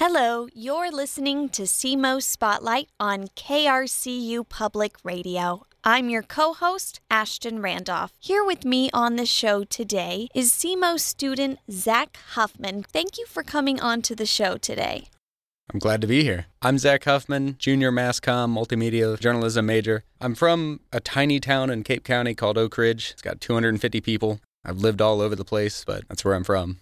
Hello, you're listening to SEMO Spotlight on KRCU Public Radio. I'm your co host, Ashton Randolph. Here with me on the show today is SEMO student Zach Huffman. Thank you for coming on to the show today. I'm glad to be here. I'm Zach Huffman, junior mass comm, multimedia journalism major. I'm from a tiny town in Cape County called Oak Ridge. It's got 250 people. I've lived all over the place, but that's where I'm from.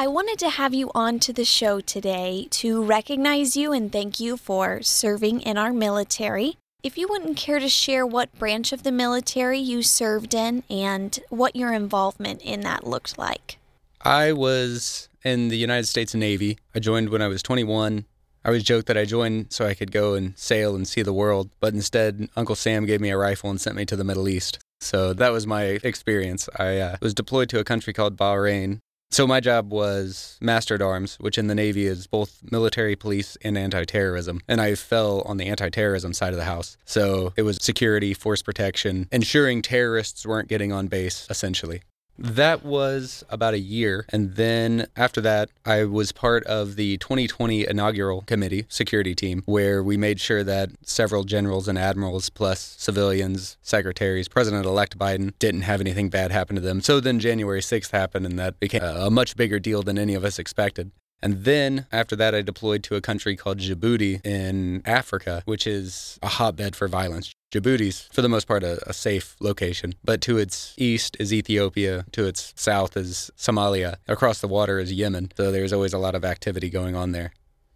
I wanted to have you on to the show today to recognize you and thank you for serving in our military. If you wouldn't care to share what branch of the military you served in and what your involvement in that looked like. I was in the United States Navy. I joined when I was 21. I always joked that I joined so I could go and sail and see the world, but instead, Uncle Sam gave me a rifle and sent me to the Middle East. So that was my experience. I uh, was deployed to a country called Bahrain, so my job was master at arms, which in the Navy is both military, police, and anti-terrorism. And I fell on the anti-terrorism side of the house. So it was security, force protection, ensuring terrorists weren't getting on base, essentially. That was about a year. And then after that, I was part of the 2020 inaugural committee security team, where we made sure that several generals and admirals, plus civilians, secretaries, President elect Biden, didn't have anything bad happen to them. So then January 6th happened, and that became a much bigger deal than any of us expected. And then after that, I deployed to a country called Djibouti in Africa, which is a hotbed for violence. Djibouti's, for the most part, a, a, safe location, but to its east is Ethiopia, to its south is Somalia, across the water is Yemen. So there's always a lot of activity going on there.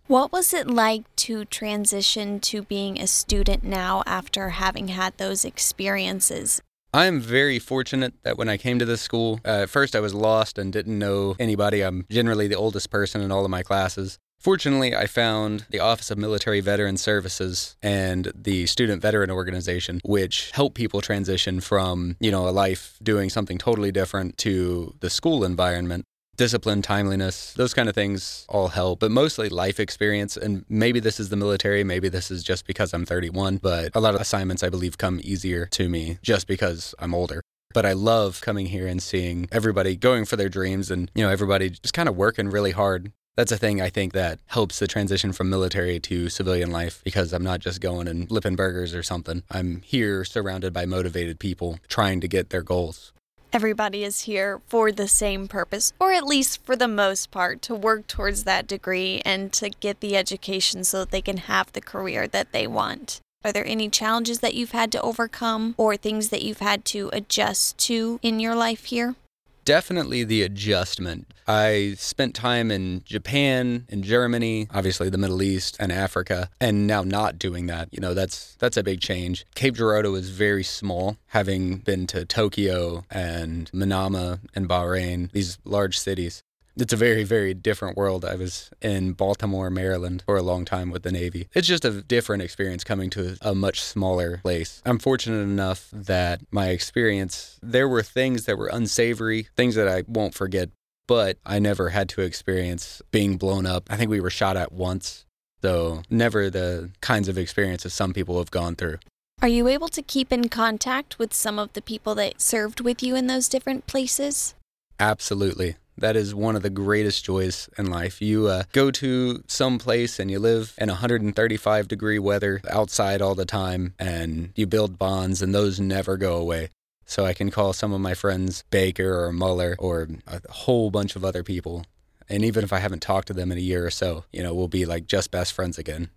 What was it like to transition to being a student now after having had those experiences? I am very fortunate that when I came to this school, uh, at first I was lost and didn't know anybody. I'm generally the oldest person in all of my classes. Fortunately, I found the Office of Military Veteran Services and the Student Veteran Organization, which help people transition from, you know, a life doing something totally different to the school environment discipline, timeliness, those kind of things all help, but mostly life experience. And maybe this is the military, maybe this is just because I'm 31, but a lot of assignments I believe come easier to me just because I'm older. But I love coming here and seeing everybody going for their dreams and, you know, everybody just kind of working really hard. That's a thing I think that helps the transition from military to civilian life because I'm not just going and flipping burgers or something. I'm here surrounded by motivated people trying to get their goals. Everybody is here for the same purpose, or at least for the most part, to work towards that degree and to get the education so that they can have the career that they want. Are there any challenges that you've had to overcome or things that you've had to adjust to in your life here? Definitely the adjustment. I spent time in Japan, in Germany, obviously the Middle East and Africa, and now not doing that. You know, that's that's a big change. Cape Girardeau is very small, having been to Tokyo and Manama and Bahrain, these large cities it's a very, very different world. I was in Baltimore, Maryland for a long time with the Navy. It's just a different experience coming to a much smaller place. I'm fortunate enough that my experience, there were things that were unsavory, things that I won't forget, but I never had to experience being blown up. I think we were shot at once. So, never the kinds of experiences some people have gone through. Are you able to keep in contact with some of the people that served with you in those different places? Absolutely. That is one of the greatest joys in life. You uh, go to some place and you live in 135 degree weather outside all the time, and you build bonds, and those never go away. So I can call some of my friends Baker or Muller or a whole bunch of other people. And even if I haven't talked to them in a year or so, you know, we'll be like just best friends again.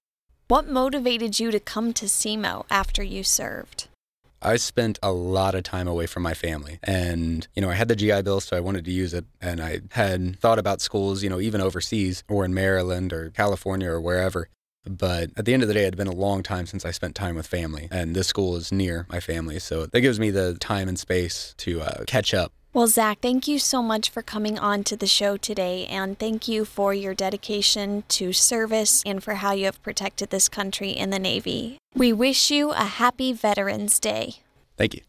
What motivated you to come to SEMO after you served? I spent a lot of time away from my family. And, you know, I had the GI Bill, so I wanted to use it. And I had thought about schools, you know, even overseas or in Maryland or California or wherever. But at the end of the day, it had been a long time since I spent time with family. And this school is near my family. So that gives me the time and space to uh, catch up well, Zach, thank you so much for coming on to the show today, and thank you for your dedication to service and for how you have protected this country in the Navy. We wish you a happy Veterans Day. Thank you.